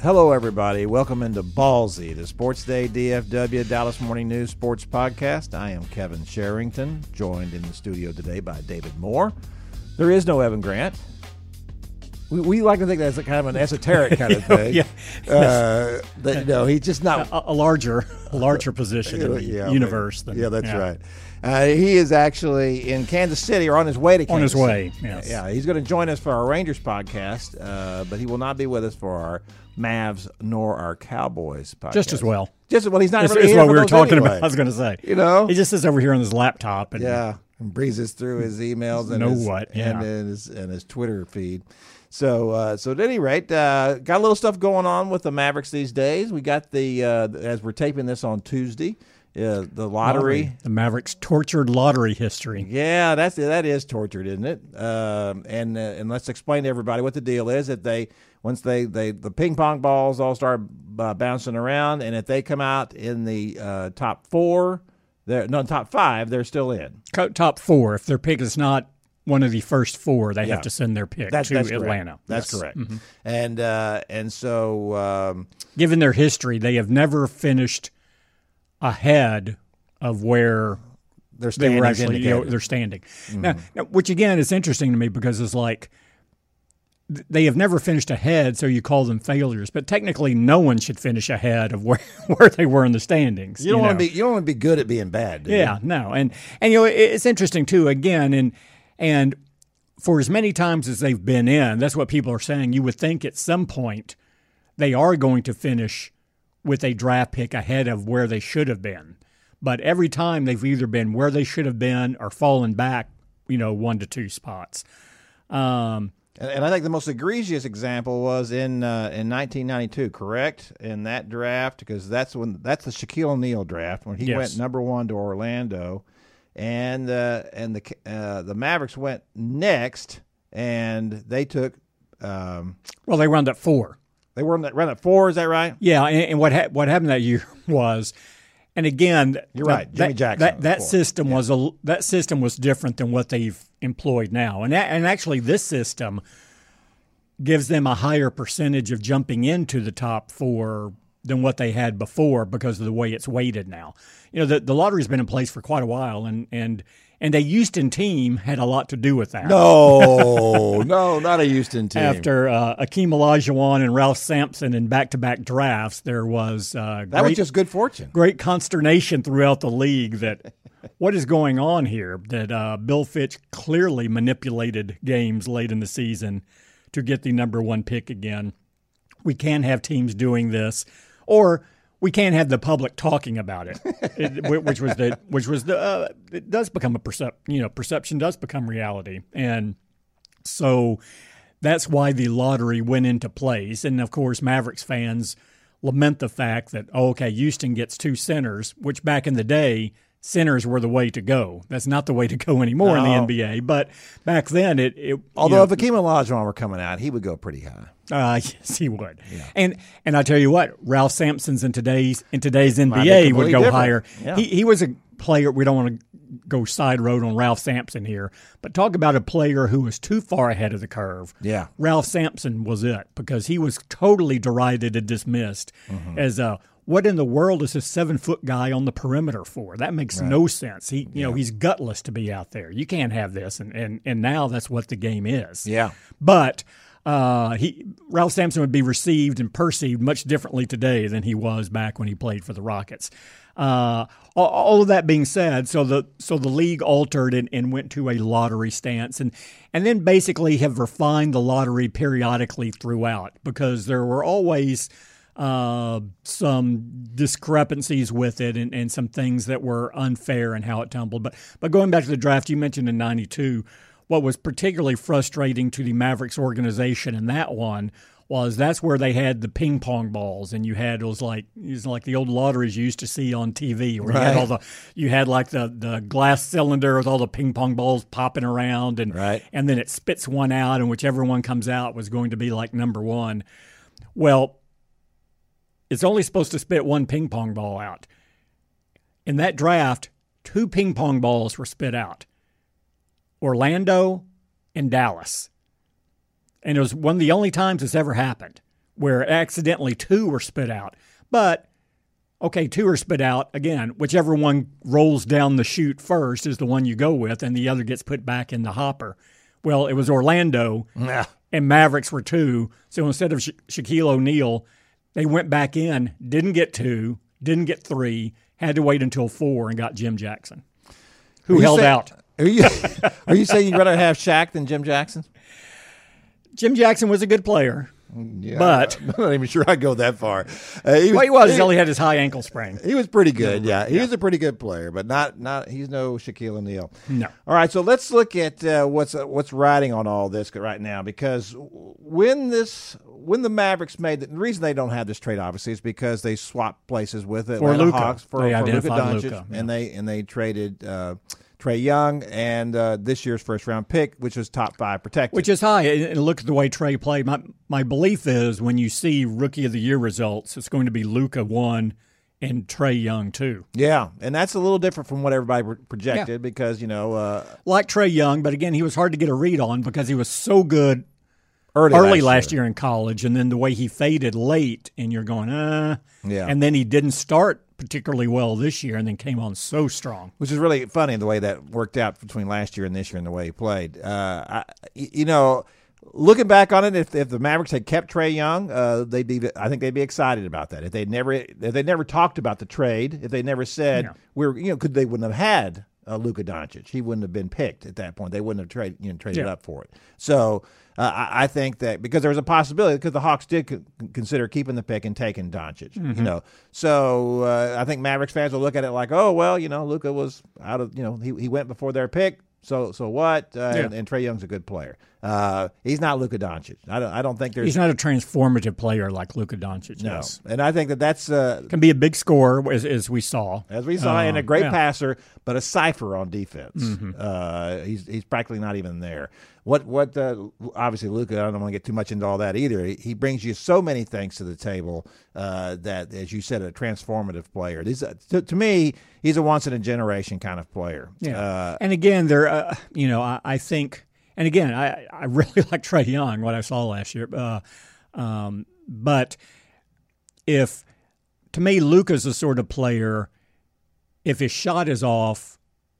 Hello, everybody. Welcome into Ballzy, the SportsDay DFW Dallas Morning News Sports Podcast. I am Kevin Sherrington, joined in the studio today by David Moore. There is no Evan Grant. We, we like to think that's a kind of an esoteric kind of thing. Yeah. Uh, that, no, he's just not A, a larger, a larger position in the Yeah, universe. Than, yeah, that's right. Uh, he is actually in Kansas City or on his way to Kansas On his City. way, yes. Yeah, he's going to join us for our Rangers podcast, uh, but he will not be with us for our Mavs nor our Cowboys podcast. Just as well. Just as well, he's not It's, really what we were talking anyway. about. I was going to say. You know? he just sits over here on his laptop and Yeah, and breezes through his emails and Know his, what, yeah. and his and his Twitter feed. So, uh, so at any rate, uh, got a little stuff going on with the Mavericks these days. We got the uh, as we're taping this on Tuesday, uh, the lottery. the Mavericks' tortured lottery history. Yeah, that's that is tortured, isn't it? Um, and uh, and let's explain to everybody what the deal is. That they once they, they the ping pong balls all start uh, bouncing around, and if they come out in the uh, top four, they're no top five, they're still in. Top four. If their pick is not one of the first four, they Yeah. have to send their pick That's, to that's Atlanta. Correct. That's Yes. correct. And uh, and so um, Given their history, they have never finished ahead of where their they were actually you know, they're standing. Now, now, which again is interesting to me because it's like they have never finished ahead, so you call them failures. But technically, no one should finish ahead of where, where they were in the standings. you don't want know? to be you don't want to be good at being bad. Do you? Yeah, no, and and you know it- it's interesting too. Again, and and for as many times as they've been in, that's what people are saying. You would think at some point they are going to finish with a draft pick ahead of where they should have been. But every time they've either been where they should have been or fallen back, you know, one to two spots. Um, And, and I think the most egregious example was in uh, in 1992, correct? In that draft, because that's when that's the Shaquille O'Neal draft when he Yes. went number one to Orlando, and uh, and the uh, the Mavericks went next, and they took um, well, they wound up four. they were around at four. Is that right? Yeah, and, and what ha- what happened that year was, and again, You're that- right, Jimmy that, Jackson That that system was a that system was different than what they've employed now, and and actually this system gives them a higher percentage of jumping into the top four than what they had before because of the way it's weighted now. You know, the the lottery's been in place for quite a while, and and and a Houston team had a lot to do with that. No, no, not a Houston team. After uh, Akeem Olajuwon and Ralph Sampson in back-to-back drafts, there was uh, that was just good fortune. great consternation throughout the league that what is going on here? That uh, Bill Fitch clearly manipulated games late in the season to get the number one pick again. We can't have teams doing this, or we can't have the public talking about it, it which was the which was the uh, it does become a percep you know perception does become reality, and so that's why the lottery went into place. And of course, Mavericks fans lament the fact that, oh, okay, Houston gets two centers, which back in the day, centers were the way to go. That's not the way to go anymore No. in the NBA. But back then, it. it Although you if Akeem Olajuwon were coming out, he would go pretty high. uh, yes, he would. And and I tell you what, Ralph Sampson's in today's in today's NBA would go different. higher. Yeah. He he was a player. We don't want to go side road on Ralph Sampson here, but talk about a player who was too far ahead of the curve. Yeah. Ralph Sampson was it because he was totally derided and dismissed Mm-hmm. as a what in the world is a seven foot guy on the perimeter for? That makes no sense. He you know he's gutless to be out there. You can't have this, and and and now that's what the game is. Yeah. But uh, he Ralph Sampson would be received and perceived much differently today than he was back when he played for the Rockets. Uh, all, all, of that being said, so the so the league altered and, and, went to a lottery stance, and and then basically have refined the lottery periodically throughout because there were always uh, some discrepancies with it and, and some things that were unfair and how it tumbled. But but going back to the draft, you mentioned in '92, what was particularly frustrating to the Mavericks organization in that one was that's where they had the ping pong balls, and you had those like it was like the old lotteries you used to see on TV, where right. you had all the you had like the the glass cylinder with all the ping pong balls popping around, and right. and then it spits one out, and whichever one comes out was going to be like number one. Well, it's only supposed to spit one ping pong ball out. In that draft, two ping pong balls were spit out. Orlando and Dallas. And it was one of the only times it's ever happened where accidentally two were spit out. But okay, two are spit out. Again, whichever one rolls down the chute first is the one you go with, and the other gets put back in the hopper. Well, it was Orlando, yeah. and Mavericks were two. So instead of Sha- Shaquille O'Neal, they went back in, didn't get two, didn't get three, had to wait until four, and got Jim Jackson, who held out. Are you, are you saying you'd rather have Shaq than Jim Jackson? Jim Jackson was a good player. Yeah, but I'm not even sure I'd go that far. Uh, he was, well, he was until he had his high ankle sprain. He was pretty good. Yeah, he yeah. was a pretty good player, but not not he's no Shaquille O'Neal. No. All right, so let's look at uh, what's uh, what's riding on all this right now because when this when the Mavericks made the, the reason they don't have this trade obviously is because they swapped places with it for Luka. Hawks for, they for Luka Doncic, Luka, yeah. and they and they traded. Uh, Trae Young and uh, this year's first round pick, which was top five protected. Which is high. And look at the way Trae played. My, my belief is when you see rookie of the year results, it's going to be Luka one and Trae Young too. Yeah, and that's a little different from what everybody projected yeah. because you know, uh, like Trae Young, but again, he was hard to get a read on because he was so good early, early last, last year. year. in college, and then the way he faded late, and you're going, uh, yeah, and then he didn't start particularly well this year, and then came on so strong. Which is really funny the way that worked out between last year and this year, and the way he played. Uh, I, you know, looking back on it, if, if the Mavericks had kept Trae Young, uh, they'd be. I think they'd be excited about that. If they never, if they never talked about the trade, if they never said we're, you know, could they wouldn't have had uh, Luka Doncic, he wouldn't have been picked at that point. They wouldn't have traded, you know, traded yeah. up for it. So uh, I, I, think that because there was a possibility because the Hawks did c- consider keeping the pick and taking Doncic, mm-hmm. you know. So uh, I think Mavericks fans will look at it like, oh well, you know, Luka was out of, you know, he he went before their pick. So so what? Uh, yeah. and, and Trae Young's a good player. Uh, he's not Luka Doncic. I don't. I don't think there's. He's not a transformative player like Luka Doncic. No, yes. and I think that that's uh, can be a big scorer as, as we saw, as we saw, and a great yeah. passer, but a cipher on defense. Mm-hmm. Uh, he's he's practically not even there. What what uh, obviously Luka? I don't want to get too much into all that either. He, he brings you so many things to the table uh, that, as you said, a transformative player. This, to, to, me, he's a once in a generation kind of player. Yeah, uh, and again, there, uh, you know, I, I think and again, I, I really like Trae Young, what I saw last year. Uh, um, but if, to me, Luka's the sort of player, if his shot is off,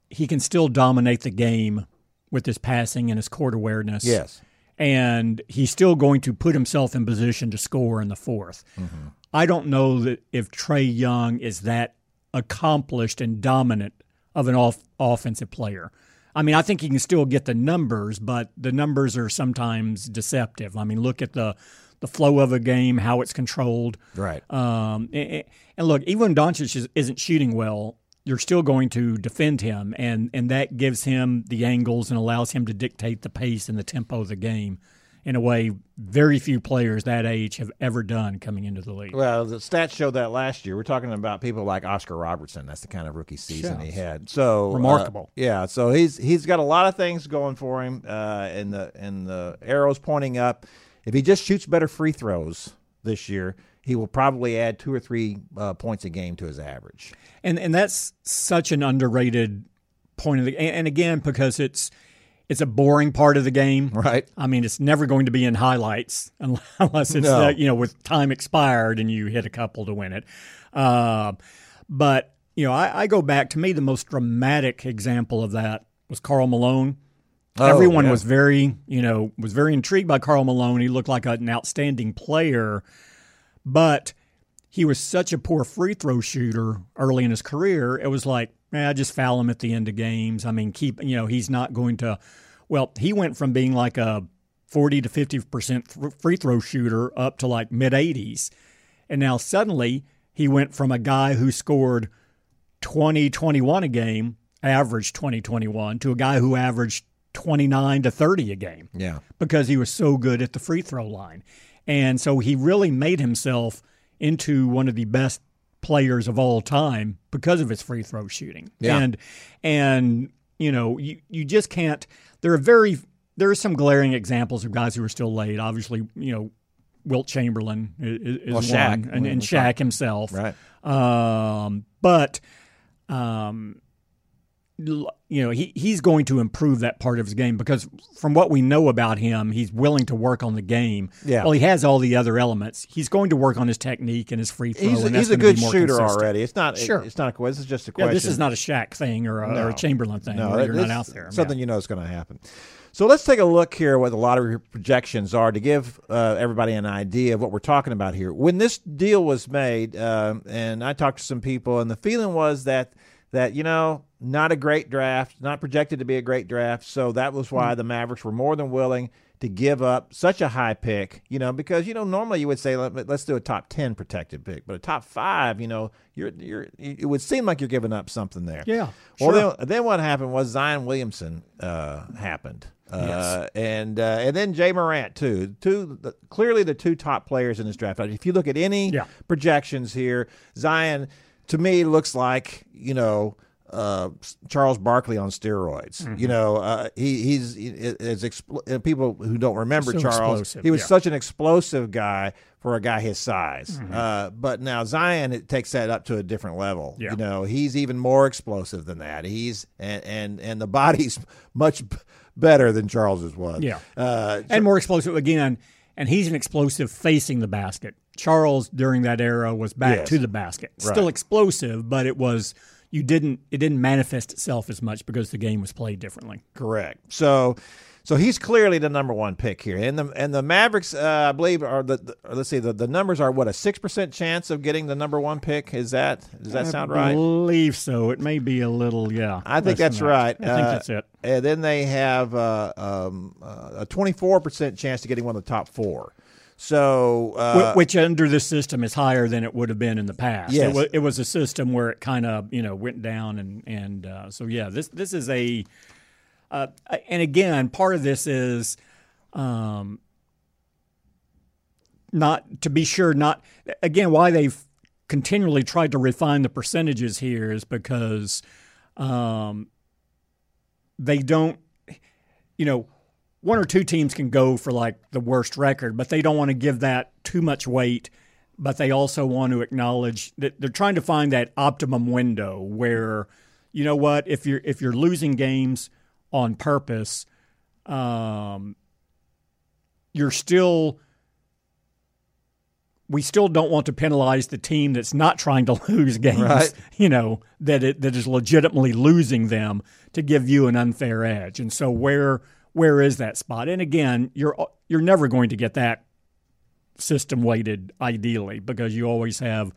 he can still dominate the game with his passing and his court awareness. Yes. And he's still going to put himself in position to score in the 4th mm-hmm. I don't know that if Trae Young is that accomplished and dominant of an off- offensive player. I mean, I think you can still get the numbers, but the numbers are sometimes deceptive. I mean, look at the the flow of a game, how it's controlled. Right. Um, and, and, look, even when Doncic isn't shooting well, you're still going to defend him, and and that gives him the angles and allows him to dictate the pace and the tempo of the game in a way very few players that age have ever done coming into the league. Well, the stats showed that last year. We're talking about people like Oscar Robertson. That's the kind of rookie season he had. So uh, remarkable. Uh, yeah. So he's he's got a lot of things going for him, uh, and the and the arrows pointing up. If he just shoots better free throws this year, he will probably add two or three uh, points a game to his average. And and that's such an underrated point of the and, and again because it's it's a boring part of the game. Right. I mean, it's never going to be in highlights unless it's no. uh, you know with time expired and you hit a couple to win it. Uh, but you know, I, I, go back to me the most dramatic example of that was Karl Malone Oh, Everyone yeah. was very, you know, was very intrigued by Karl Malone. He looked like an outstanding player, but he was such a poor free throw shooter early in his career. It was like, eh, just foul him at the end of games. I mean, keep, you know, he's not going to. Well, he went from being like a 40 to 50% free throw shooter up to like mid 80s. And now suddenly he went from a guy who scored 20, 21 a game, averaged 20, 21, to a guy who averaged 29 to 30 a game Yeah. because he was so good at the free throw line. And so he really made himself into one of the best players of all time because of his free throw shooting. Yeah. And and you know, you, you just can't there are very there are some glaring examples of guys who are still late. Obviously, you know, Wilt Chamberlain is, is Well, one, and, and Shaq himself. Right. Um, but um, you know, he, he's going to improve that part of his game because from what we know about him, he's willing to work on the game. Yeah. Well, he has all the other elements. He's going to work on his technique and his free throw. He's, and he's a good shooter consistent. already. It's not. Sure. It's not a. This is just a Yeah, question. this is not a Shaq thing or a, or a Chamberlain thing. No, you're not out there. Something Yeah. you know is going to happen. So let's take a look here at what a lot of your projections are to give uh, everybody an idea of what we're talking about here. When this deal was made, um, and I talked to some people, and the feeling was that that you know not a great draft, not projected to be a great draft. So that was why the Mavericks were more than willing to give up such a high pick. You know, because you know normally you would say Let, let's do a top ten protected pick, but a top five, you know, you're you're it would seem like you're giving up something there. Yeah, Well, sure. then, then what happened was Zion Williamson uh, happened, uh, Yes. and uh, and then Ja Morant too. Two the, clearly the two top players in this draft. If you look at any Yeah. projections here, Zion to me looks like you know. Uh, Charles Barkley on steroids. Mm-hmm. You know, uh, he he's as expl- uh, people who don't remember So Charles. He was yeah. such an explosive guy for a guy his size. Mm-hmm. Uh, but now Zion it takes that up to a different level. Yeah. You know, he's even more explosive than that. He's and and and the body's much better than Charles's was. Yeah. Uh, and more explosive again. And he's an explosive facing the basket. Charles during that era was back Yes. to the basket. Still Right. explosive, but it was you didn't it didn't manifest itself as much because the game was played differently. Correct. So, so he's clearly the number one pick here, and the and the Mavericks, uh, I believe, are the, the let's see, the, the numbers are what a six percent chance of getting the number one pick. Is that does that sound right? I believe so. It may be a little, yeah. I think that's that. right. I think Uh, that's it. And then they have uh, um, uh, a twenty four percent chance to getting one of the top four. So uh, Which under this system is higher than it would have been in the past. Yes. It, was, it was a system where it kind of you know went down and and uh, so yeah this this is a uh, and again part of this is um, not to be sure not again why they've continually tried to refine the percentages here is because um, they don't you know one or two teams can go for like the worst record, but they don't want to give that too much weight. But they also want to acknowledge that they're trying to find that optimum window where, you know what, if you're if you're losing games on purpose, um, you're still. We still don't want to penalize the team that's not trying to lose games. Right. You know that it, that is legitimately losing them to give you an unfair edge. And so where where is that spot? And again, you're you're never going to get that system weighted ideally because you always have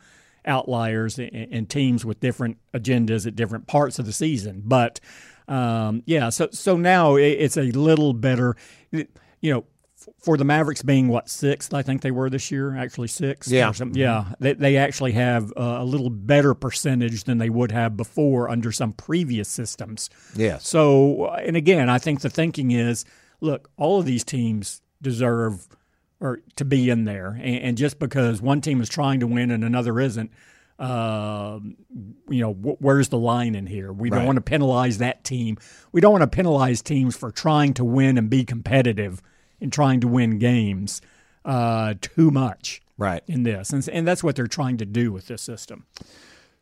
outliers and, teams with different agendas at different parts of the season. But um, yeah, so so now it's a little better. You know, for the Mavericks being what sixth, I think they were this year, actually sixth. or Yeah. something. yeah. They they actually have uh, a little better percentage than they would have before under some previous systems. Yeah. So, uh, and again, I think the thinking is, look, all of these teams deserve or to be in there, and, and just because one team is trying to win and another isn't, um, you know, wh- where's the line in here? We Right. don't want to penalize that team. We don't want to penalize teams for trying to win and be competitive and trying to win games uh, too much right. in this, and, and that's what they're trying to do with this system.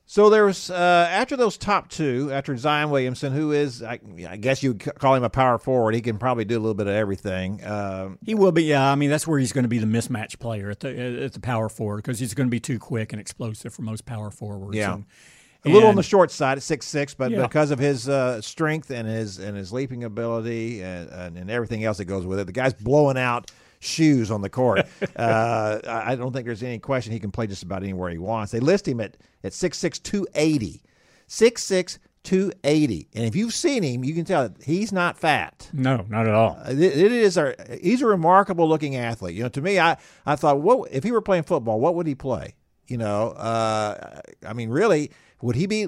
So there was uh, after those top two, after Zion Williamson, who is I, I guess you would call him a power forward. He can probably do a little bit of everything. Um, He will be, yeah. I mean, that's where he's going to be the mismatch player at the at the power forward because he's going to be too quick and explosive for most power forwards. Yeah. And, A little on the short side at six six, but Yeah. because of his uh, strength and his and his leaping ability and, and, and everything else that goes with it, the guy's blowing out shoes on the court. uh, I don't think there's any question he can play just about anywhere he wants. They list him at at six six two eighty, six six two eighty, and if you've seen him, you can tell that he's not fat. No, not at all. It, it is a he's a remarkable looking athlete. You know, to me, I I thought, what if he were playing football? What would he play? You know, uh, I mean, really, would he be?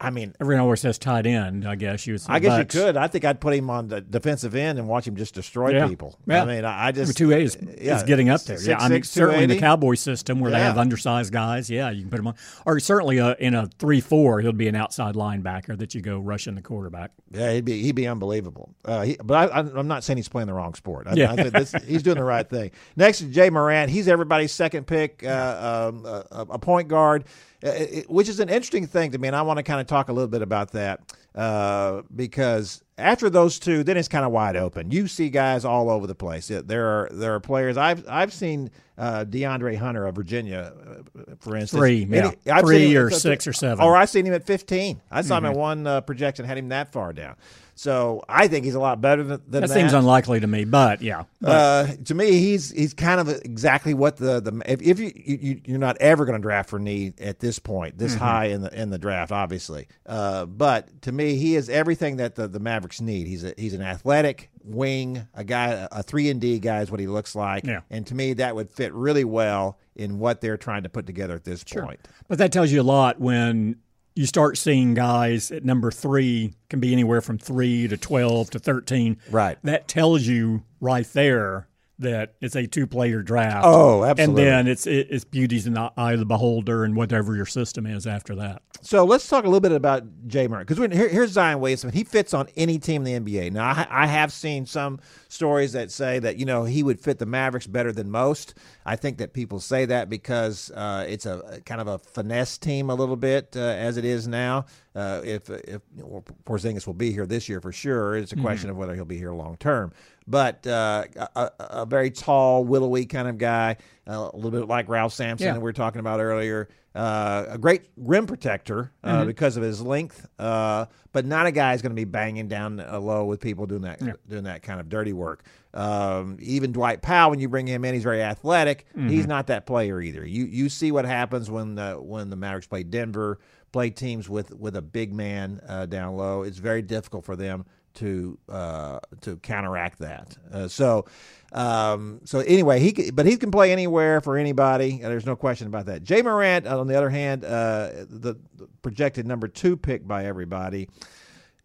I mean, Everyone always says tight end. I guess you would. Say, I guess you could. I think I'd put him on the defensive end and watch him just destroy Yeah. people. Yeah. I mean, I, just Two A is, yeah, is getting up there. Yeah, I mean 6'6", certainly in the Cowboy system where they have undersized guys. Yeah, you can put them on. Or certainly uh, in a three-four, he'll be an outside linebacker that you go rushing the quarterback. Yeah, he'd be he'd be unbelievable. Uh, he, but I, I'm not saying he's playing the wrong sport. I, Yeah. I think this, he's doing the right thing. Next is Ja Morant. He's everybody's second pick, uh, um, a, a point guard, uh, it- which is an interesting thing to me. And I want to kind of talk a little bit about that uh, because after those two, then it's kind of wide open. You see guys all over the place. There are there are players. I've I've seen uh, DeAndre Hunter of Virginia, uh, for instance. Three, yeah. I've Three seen or six or seven. Or I've seen him at 15. I saw Mm-hmm. him at one uh, projection, had him that far down. So I think he's a lot better than, than That, seems unlikely to me, but yeah. uh, to me, he's he's kind of exactly what the the if, if you, you you're not ever going to draft for need at this point, this high in the in the draft, obviously. Uh, but to me, he is everything that the, the Mavericks need. He's a, he's an athletic wing, a guy, a three and D guy is what he looks like, Yeah. and to me, that would fit really well in what they're trying to put together at this point. But that tells you a lot when you start seeing guys at number three can be anywhere from three to 12 to 13. Right. That tells you right there that it's a two player draft. Oh, absolutely. And then it's it, it's beauties in the eye of the beholder and whatever your system is after that. So let's talk a little bit about Jay Murray because here, here's Zion Williamson. He fits on any team in the NBA. Now I, I have seen some stories that say that you know he would fit the Mavericks better than most. I think that people say that because uh, it's a kind of a finesse team a little bit uh, as it is now. Uh, if if well, Porzingis will be here this year for sure, it's a question of whether he'll be here long term. But uh, a, a- very tall, willowy kind of guy, uh, a little bit like Ralph Sampson Yeah. that we were talking about earlier. Uh, a great rim protector uh, because of his length, uh, but not a guy who's going to be banging down low with people doing that doing that kind of dirty work. Um, even Dwight Powell, when you bring him in, he's very athletic. He's not that player either. You you see what happens when the, when the Mavericks play Denver, play teams with with a big man uh, down low. It's very difficult for them to uh, to counteract that. Uh, so um, so anyway, he c- but he can play anywhere for anybody. Uh, There's no question about that. Ja Morant, on the other hand, uh, the, the projected number two pick by everybody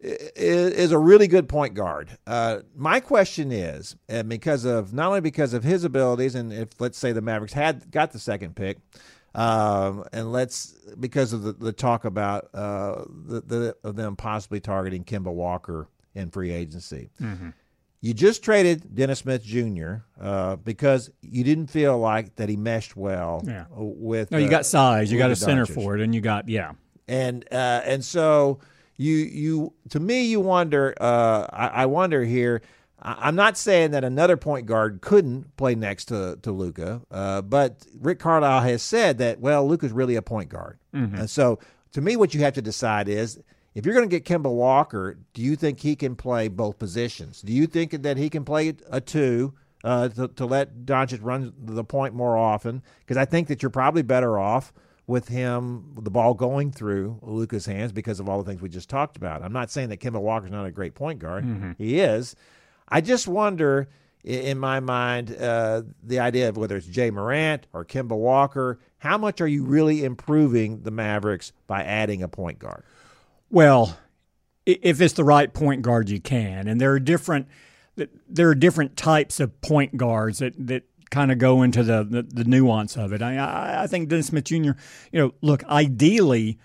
is a really good point guard. Uh, my question is, and because of not only because of his abilities, and if let's say the Mavericks had got the second pick, um, and let's because of the, the talk about uh, the, the of them possibly targeting Kemba Walker in free agency. You just traded Dennis Smith Jr. Uh, because you didn't feel like that he meshed well Yeah. with. No, you uh, got size, you got a center Doncic for it, and you got yeah. and uh, and so you you to me you wonder uh, I, I wonder here I'm not saying that another point guard couldn't play next to to Luka, uh, but Rick Carlisle has said that well Luka's really a point guard, and so to me what you have to decide is. If you're going to get Kemba Walker, do you think he can play both positions? Do you think that he can play a two uh, to, to let Doncic run the point more often? Because I think that you're probably better off with him, the ball going through Luka's hands because of all the things we just talked about. I'm not saying that Kemba Walker's not a great point guard. He is. I just wonder, in my mind, uh, the idea of whether it's Ja Morant or Kemba Walker, how much are you really improving the Mavericks by adding a point guard? Well, if it's the right point guard, you can, and there are different there are different types of point guards that that kind of go into the, the the nuance of it. I I I think Dennis Smith Jr. You know, look, ideally,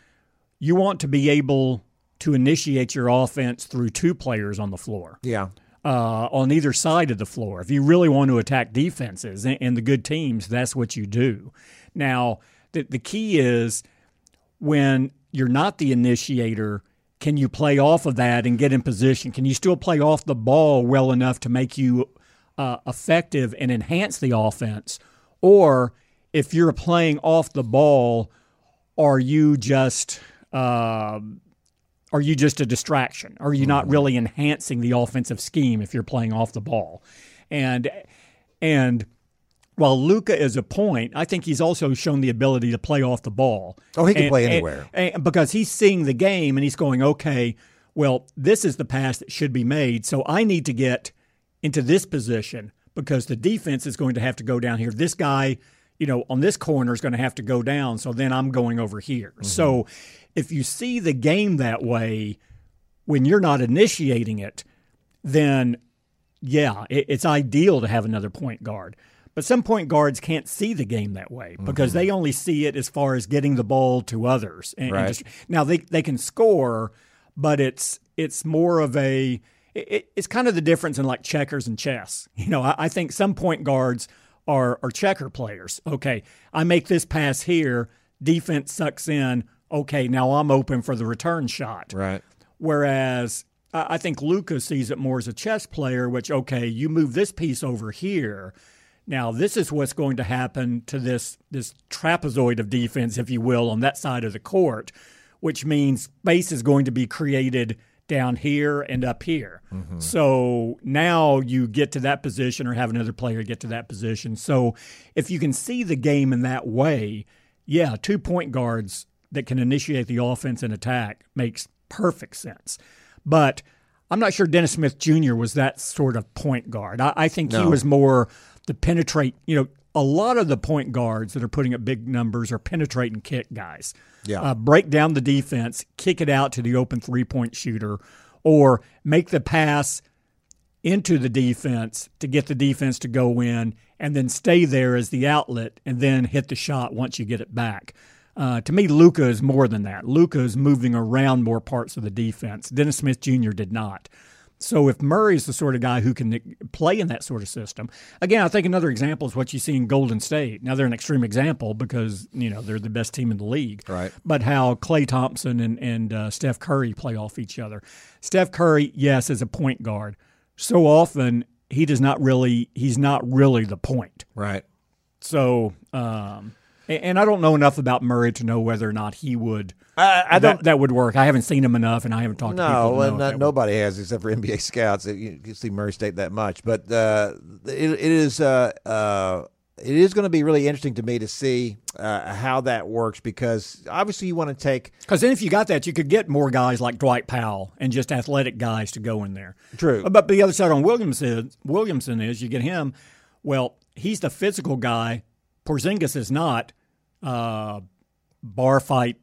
you want to be able to initiate your offense through two players on the floor Yeah. Uh, on either side of the floor. If you really want to attack defenses and, and the good teams, that's what you do. Now, the, the key is when you're not the initiator, can you play off of that and get in position? Can you still play off the ball well enough to make you uh, effective and enhance the offense? Or if you're playing off the ball, are you just uh, are you just a distraction? Are you Mm-hmm. not really enhancing the offensive scheme if you're playing off the ball? And and while Luka is a point, I think he's also shown the ability to play off the ball. Oh, he can And- play anywhere. and- because he's seeing the game and he's going, okay, well, this is the pass that should be made, so I need to get into this position because the defense is going to have to go down here. This guy, you know, on this corner is going to have to go down, so then I'm going over here. So if you see the game that way when you're not initiating it, then yeah, it, it's ideal to have another point guard. But some point guards can't see the game that way because mm-hmm. they only see it as far as getting the ball to others. And, and Right. just- now they they can score, but it's it's more of a it, it's kind of the difference in like checkers and chess. You know, I, I think some point guards are are checker players. Okay, I make this pass here, defense sucks in. Okay, now I'm open for the return shot. Right. Whereas I think Luka sees it more as a chess player, which, okay, you move this piece over here. Now, this is what's going to happen to this, this trapezoid of defense, if you will, on that side of the court, which means space is going to be created down here and up here. Mm-hmm. So now you get to that position or have another player get to that position. So if you can see the game in that way, yeah, two point guards that can initiate the offense and attack makes perfect sense. But I'm not sure Dennis Smith Jr. was that sort of point guard. I, I think he was more the penetrate. You know, a lot of the point guards that are putting up big numbers are penetrate and kick guys. Yeah. Uh, break down the defense, kick it out to the open three point shooter, or make the pass into the defense to get the defense to go in and then stay there as the outlet and then hit the shot once you get it back. Uh, to me, Luka is more than that. Luka is moving around more parts of the defense. Dennis Smith Jr. did not. So if Murray is the sort of guy who can play in that sort of system, again, I think another example is what you see in Golden State. Now they're an extreme example because you know they're the best team in the league. Right. But how Klay Thompson and and uh, Steph Curry play off each other. Steph Curry, yes, is a point guard. So often he does not really. He's not really the point. Right. So, um, and, I don't know enough about Murray to know whether or not he would. I, I don't. that, that would work. I haven't seen him enough, and I haven't talked to people. No, to know and if not, that nobody has except for NBA scouts. You can see Murray State that much, but uh, it, it is uh, uh, it is going to be really interesting to me to see uh, how that works because obviously you want to take Because then, if you got that, you could get more guys like Dwight Powell and just athletic guys to go in there. True. But the other side on Williamson, Williamson is you get him. Well, he's the physical guy. Porzingis is not. Uh, bar fight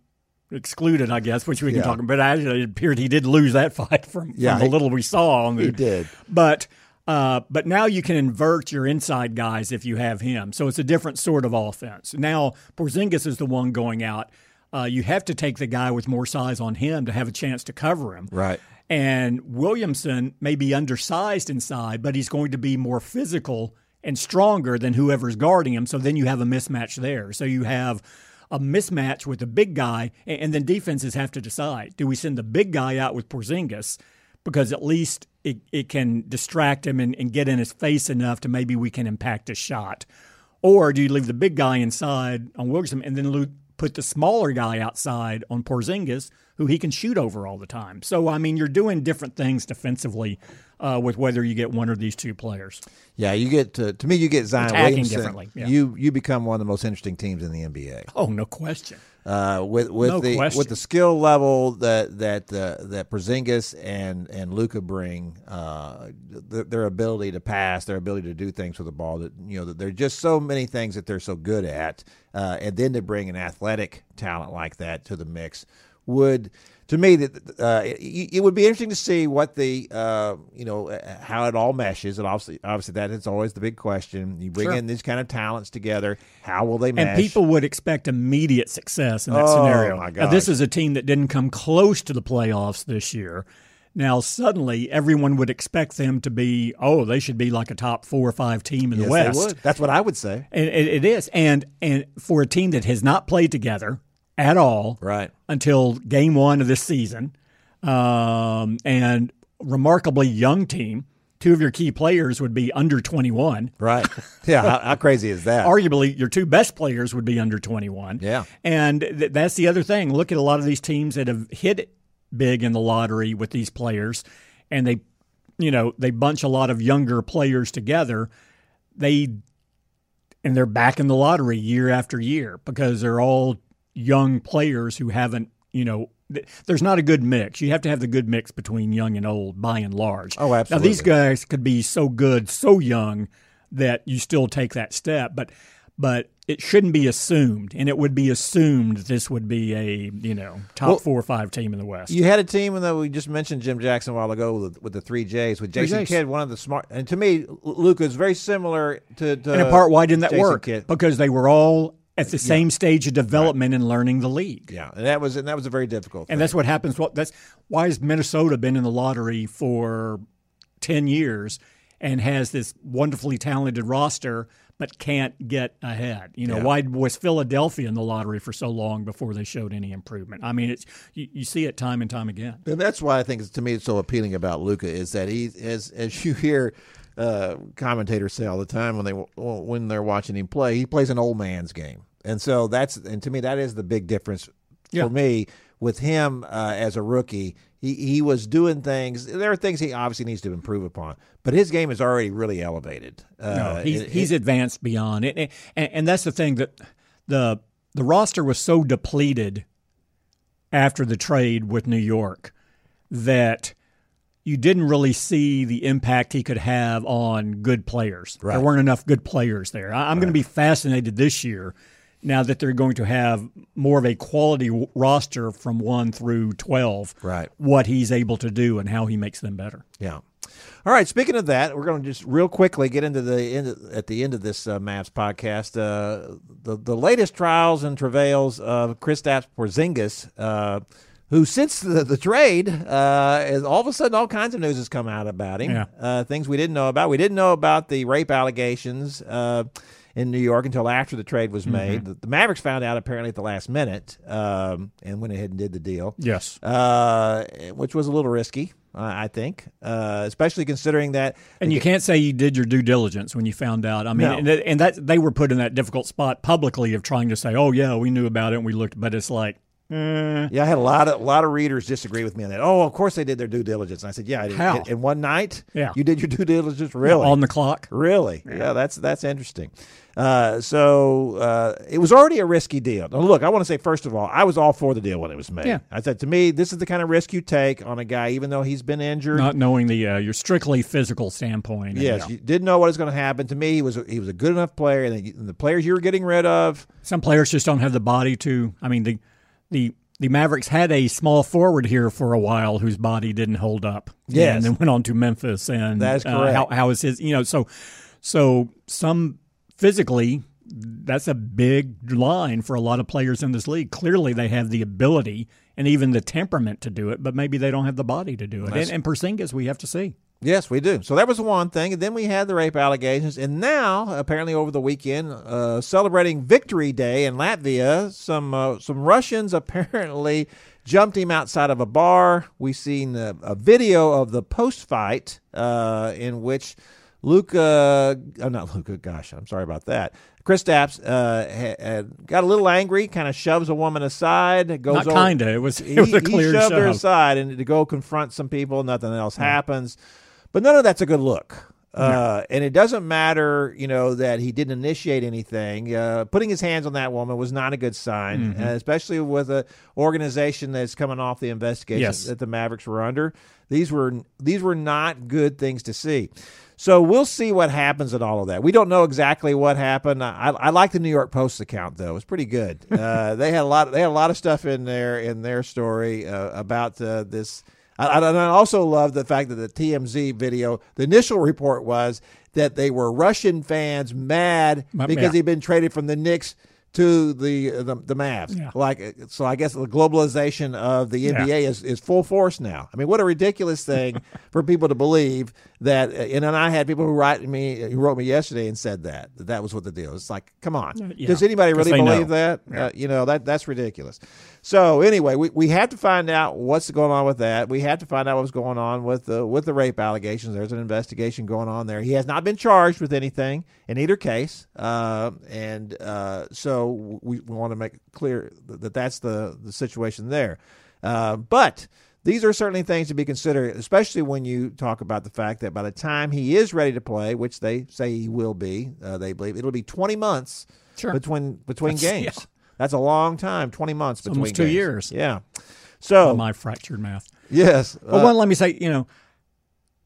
excluded, I guess, which we can Yeah. talk about. But it appeared he did lose that fight from, Yeah, from the he- little we saw on the. He did. But uh, but now you can invert your inside guys if you have him. So it's a different sort of offense. Now Porzingis is the one going out. Uh, you have to take the guy with more size on him to have a chance to cover him. Right. And Williamson may be undersized inside, but he's going to be more physical and stronger than whoever's guarding him. So then you have a mismatch there. So you have a mismatch with the big guy, and, then defenses have to decide: do we send the big guy out with Porzingis because at least it, it can distract him and, and get in his face enough to maybe we can impact his shot, or do you leave the big guy inside on Williamson and then put the smaller guy outside on Porzingis, who he can shoot over all the time. So I mean, you're doing different things defensively uh, with whether you get one of these two players. Yeah, you get to, to me. You get Zion Attacking Williamson. differently, yeah. You you become one of the most interesting teams in the NBA. Oh, no question. uh, with with No the question. with the skill level that that uh, that Porzingis and and Luka bring, uh, th- their ability to pass, their ability to do things with the ball. That you know, that there are just so many things that they're so good at, uh, and then to bring an athletic talent like that to the mix would. To me, that uh, it, it would be interesting to see what the uh, you know uh, how it all meshes, and obviously, obviously that is always the big question. You bring Sure. in these kind of talents together, how will they mesh? And people would expect immediate success in that Oh, scenario. my Now, this is a team that didn't come close to the playoffs this year. Now, suddenly, everyone would expect them to be, oh, they should be like a top four or five team in Yes, the they West. would. That's what I would say. And it, it is. And and for a team that has not played together at all Right. until game one of this season, um, and remarkably young team, two of your key players would be under 21. Right. Yeah. how, how crazy is that? Arguably, your two best players would be under 21. Yeah. And th- that's the other thing. Look at a lot of these teams that have hit big in the lottery with these players, and they, you know, they bunch a lot of younger players together. They, and they're back in the lottery year after year because they're all young players who haven't, you know, there's not a good mix. You have to have the good mix between young and old by and large. Oh, absolutely. Now, these guys could be so good, so young that you still take that step, but but it shouldn't be assumed, and it would be assumed this would be a you know top Well, four or five team in the West. You had a team that we just mentioned Jim Jackson a while ago with, with the three J's with Jason J's. Kidd, one of the smart. And to me, Luka is very similar to. to and in part, why didn't that Jason work? Kidd. Because they were all at the same stage of development and learning the league. Yeah, and that was and that was a very difficult. And thing. that's what happens. What that's why has Minnesota been in the lottery for ten years and has this wonderfully talented roster, but can't get ahead. You know, Yeah. why was Philadelphia in the lottery for so long before they showed any improvement? I mean, it's you, you see it time and time again. And that's why I think to me it's so appealing about Luka is that he as as you hear uh, commentators say all the time when they when they're watching him play, he plays an old man's game, and so that's and to me that is the big difference Yeah. for me with him uh, as a rookie. He he was doing things. There are things he obviously needs to improve upon, but his game is already really elevated. Uh, No, he's it- he's advanced beyond it, and, and that's the thing that the the roster was so depleted after the trade with New York that you didn't really see the impact he could have on good players. Right. There weren't enough good players there. I, I'm going to be fascinated this year. Now that they're going to have more of a quality w- roster from one through twelve, Right. What he's able to do and how he makes them better. Yeah. All right. Speaking of that, we're going to just real quickly get into the end at the end of this uh, Mavs podcast. Uh, the the latest trials and travails of Kristaps Porzingis, uh, who since the, the trade, uh, is all of a sudden all kinds of news has come out about him. Yeah. Uh, things we didn't know about. We didn't know about the rape allegations. Uh, in New York until after the trade was made. The, the Mavericks found out apparently at the last minute um, and went ahead and did the deal Yes. uh, which was a little risky, I think, uh, especially considering that. And you can't say you did your due diligence when you found out. I mean, No. and, that, and that they were put in that difficult spot publicly of trying to say, "Oh yeah, we knew about it and we looked," but it's like, eh, Yeah, I had a lot of a lot of readers disagree with me on that. Oh, of course they did their due diligence. And I said, yeah, I did. How? In one night, Yeah. you did your due diligence, really? on the clock. Really? Yeah. that's that's interesting. Uh, so uh, it was already a risky deal. Now, look, I want to say first of all, I was all for the deal when it was made. Yeah. I said to me, this is the kind of risk you take on a guy, even though he's been injured. Not knowing the uh, your strictly physical standpoint. and, Yes, yeah. you didn't know what was going to happen. To me, he was a, he was a good enough player, and the, and the players you were getting rid of, some players just don't have the body to. I mean, the the the Mavericks had a small forward here for a while whose body didn't hold up. Yes. and then went on to Memphis, and That is uh, correct. how how is his? You know, so so some physically. That's a big line for a lot of players in this league. Clearly, they have the ability and even the temperament to do it, but maybe they don't have the body to do it. And, and Porzingis, we have to see. Yes, we do. So that was one thing. And then we had the rape allegations. And now, apparently, over the weekend, uh, celebrating Victory Day in Latvia, some uh, some Russians apparently jumped him outside of a bar. We've seen a, a video of the post fight uh, in which Luka, oh, not Luka, gosh, I'm sorry about that. Kristaps uh, had, had got a little angry, kind of shoves a woman aside, goes Not over- kinda. It was he, it was a he clear shoved her aside and to go confront some people. Nothing else happens, but none of that's a good look. Uh, and it doesn't matter, you know, that he didn't initiate anything. Uh, putting his hands on that woman was not a good sign, Mm-hmm. uh, especially with an organization that's coming off the investigation Yes. that the Mavericks were under. These were these were not good things to see. So we'll see what happens in all of that. We don't know exactly what happened. I, I like the New York Post account though; it's pretty good. Uh, they had a lot. They had a lot of stuff in there in their story uh, about uh, this. I, I- and I also love the fact that the TMZ video, the initial report was that they were Russian fans mad because yeah. he'd been traded from the Knicks to the the, the Mavs. Yeah. Like so, I guess the globalization of the NBA Yeah. is, is full force now. I mean, what a ridiculous thing for people to believe that. And then I had people who write me who wrote me yesterday and said that that, that was what the deal. It's like, come on, yeah. does anybody really they know. believe that? Uh, you know that that's ridiculous. So anyway, we, we have to find out what's going on with that. We have to find out what's going on with the with the rape allegations. There's an investigation going on there. He has not been charged with anything in either case, uh, and uh, so we, we want to make clear that that's the the situation there. Uh, but these are certainly things to be considered, especially when you talk about the fact that by the time he is ready to play, which they say he will be, uh, they believe it'll be 20 months Sure. between between That's- games. yeah. That's a long time, 20 months between almost two games. years. Yeah. So, my fractured math. yes. But uh, one, let me say, you know,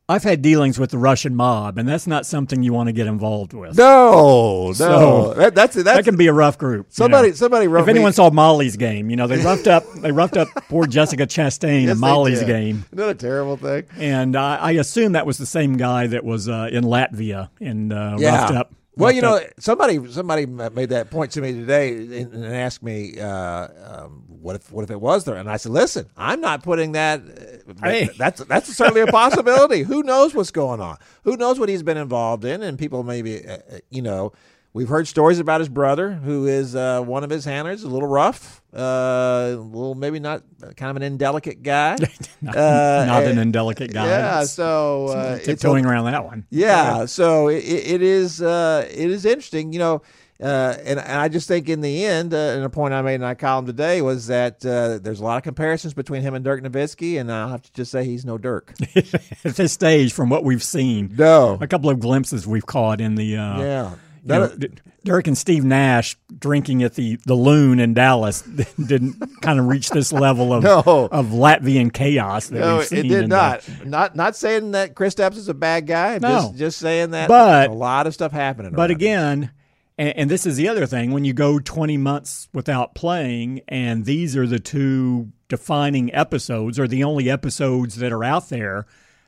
I've had dealings with the Russian mob, and that's not something you want to get involved with. no, no. So- that, that's that's that can be a rough group. you somebody know. somebody If anyone me, saw Molly's game, you know they roughed up they roughed up poor Jessica Chastain Yes, in Molly's game, Isn't a terrible thing? and I, I assume that was the same guy that was uh, in Latvia and uh, roughed up. Well, you know, somebody somebody made that point to me today and, and asked me, uh, um, "What if what if it was there?" And I said, "Listen, I'm not putting that. uh, Hey. That's that's certainly a possibility. Who knows what's going on? Who knows what he's been involved in? And people maybe, uh, uh, you know." We've heard stories about his brother, who is uh, one of his handlers, a little rough, uh, a little maybe not kind of an indelicate guy. not, uh, not an uh, indelicate guy. Yeah, That's- so uh, tiptoeing around that one. yeah, so it, it is uh, it is interesting, you know, uh, and, and I just think in the end, uh, and a point I made in my column today was that uh, there's a lot of comparisons between him and Dirk Nowitzki, and I'll have to just say he's no Dirk. At this stage, from what we've seen, No, a couple of glimpses we've caught in the uh, yeah, you know, That- D- Dirk and Steve Nash drinking at the, the Loon in Dallas didn't kind of reach this level of No. of Latvian chaos that no, we've seen. it did in the- not. Not not saying that Kristaps is a bad guy. No. Just just saying that But- a lot of stuff happening. But again, and, and this is the other thing: when you go 20 months without playing, and these are the two defining episodes, or the only episodes that are out there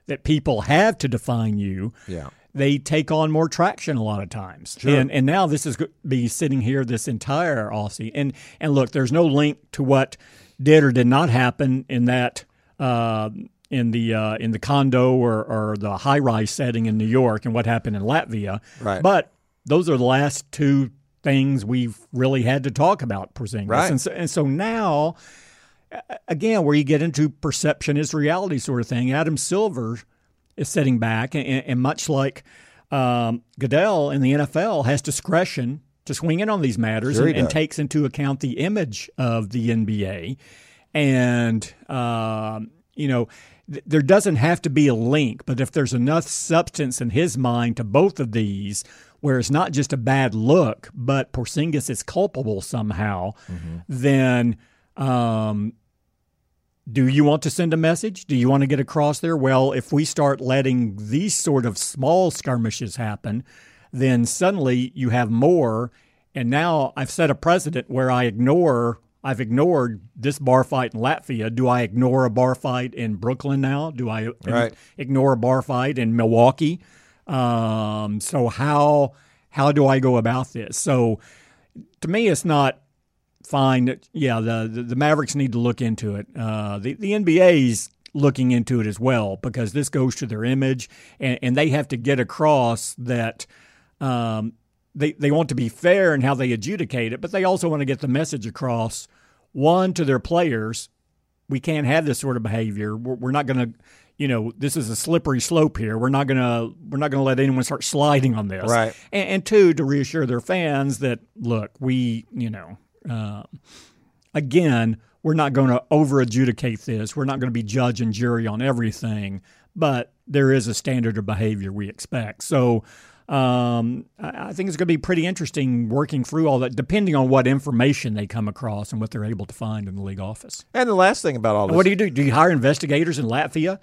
that people have to define you. Yeah. They take on more traction a lot of times, Sure. and and now this is go- be sitting here this entire Aussie, and and look, there's no link to what did or did not happen in that uh, in the uh, in the condo or, or the high rise setting in New York, and what happened in Latvia, Right. But those are the last two things we've really had to talk about Porzingis. Right. And so, and so now, again, where you get into perception is reality sort of thing. Adam Silver is sitting back, and, and much like um, Goodell in the NFL, has discretion to swing in on these matters Sure and, and takes into account the image of the NBA. And, um, you know, th- there doesn't have to be a link, but if there's enough substance in his mind to both of these, where it's not just a bad look, but Porzingis is culpable somehow, then um, do you want to send a message? Do you want to get across there? Well, if we start letting these sort of small skirmishes happen, then suddenly you have more. And now I've set a precedent where I ignore. I've ignored this bar fight in Latvia. Do I ignore a bar fight in Brooklyn now? Do I Right. ignore a bar fight in Milwaukee? Um, so how how do I go about this? So to me, it's not fine. that- Yeah, the, the the Mavericks need to look into it. Uh, the the NBA's looking into it as well because this goes to their image, and, and they have to get across that. Um, they, they want to be fair in how they adjudicate it, but they also want to get the message across. One to their players, we can't have this sort of behavior. We're, we're not going to, you know, this is a slippery slope here. We're not going to we're not going to let anyone start sliding on this. Right. And, and two, to reassure their fans that look, we, you know, uh, again, we're not going to over adjudicate this. We're not going to be judge and jury on everything, but there is a standard of behavior we expect. So. Um, I I think it's going to be pretty interesting working through all that, depending on what information they come across and what they're able to find in the league office. And the last thing about all this, What do you do? Do you hire investigators in Latvia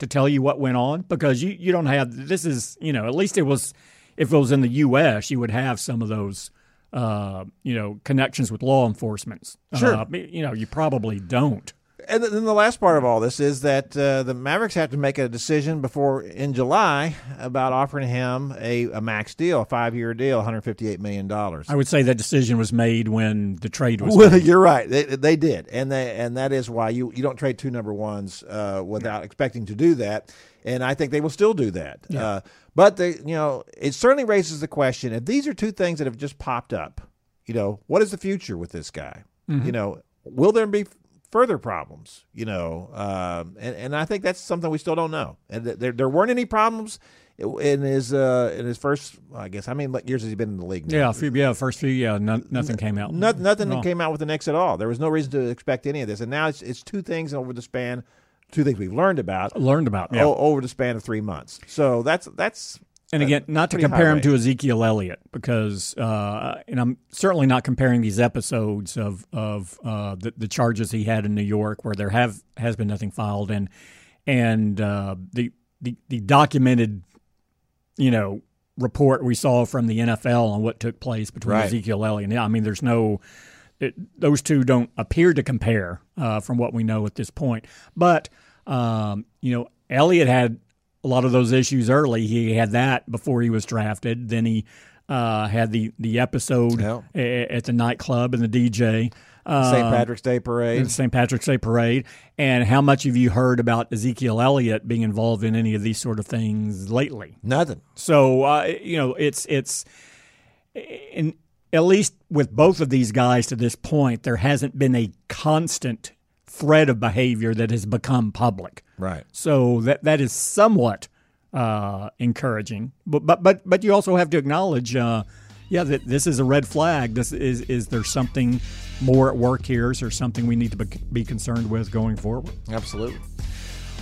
to tell you what went on? Because you, you don't have this is you know at least it was if it was in the U.S. you would have some of those uh, you know connections with law enforcement. Sure. Uh, you know you probably don't. And then the last part of all this is that uh, the Mavericks have to make a decision before in July about offering him a, a max deal, a five year deal, 158 million dollars. I would say that decision was made when the trade was. Well, made. you're right. They, they did, and they and that is why you you don't trade two number ones uh, without expecting to do that. And I think they will still do that. Uh, but they, you know, it certainly raises the question: if these are two things that have just popped up, you know, what is the future with this guy? You know, will there be further problems? You know, um, and and I think that's something we still don't know. And th- there there weren't any problems in his uh, in his first. I guess how many years has he been in the league? Now? yeah, a few, yeah, first few, yeah, no, nothing came out. Nothing, nothing No. came out with the Knicks at all. There was no reason to expect any of this, and now it's it's two things over the span, two things we've learned about Learned about. Yeah. o- over the span of three months. So that's that's And again, not to compare him to. Ezekiel Elliott, because, uh, and I'm certainly not comparing these episodes of of uh, the, the charges he had in New York, where there have has been nothing filed, and and uh, the, the the documented, you know, report we saw from the NFL on what took place between Right. Ezekiel Elliott. Yeah, I mean, there's no. It, those two don't appear to compare uh, from what we know at this point. But um, you know, Elliott had a lot of those issues early. He had that before he was drafted. Then he uh, had the the episode Yeah. at the nightclub and the DJ. Uh, St. Patrick's Day parade. the St. Patrick's Day parade. And how much have you heard about Ezekiel Elliott being involved in any of these sort of things lately? Nothing. So uh, you know, it's it's in at least with both of these guys to this point, there hasn't been a constant thread of behavior that has become public. Right. So that that is somewhat uh, encouraging. But but but but you also have to acknowledge, uh, yeah, that this is a red flag. This is is there something more at work here? Is there something we need to be, concerned with going forward? Absolutely.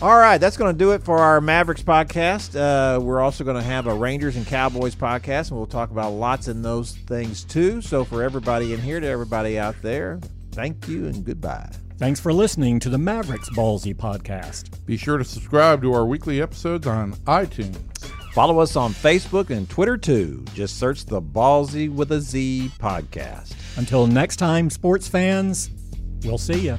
All right, that's going to do it for our Mavericks podcast. Uh, we're also going to have a Rangers and Cowboys podcast, and we'll talk about lots in those things too. So, for everybody in here, to everybody out there, thank you and goodbye. Thanks for listening to the Mavericks Ballzy podcast. Be sure to subscribe to our weekly episodes on iTunes. Follow us on Facebook and Twitter too. Just search the Ballzy with a Z podcast. Until next time, sports fans, we'll see you.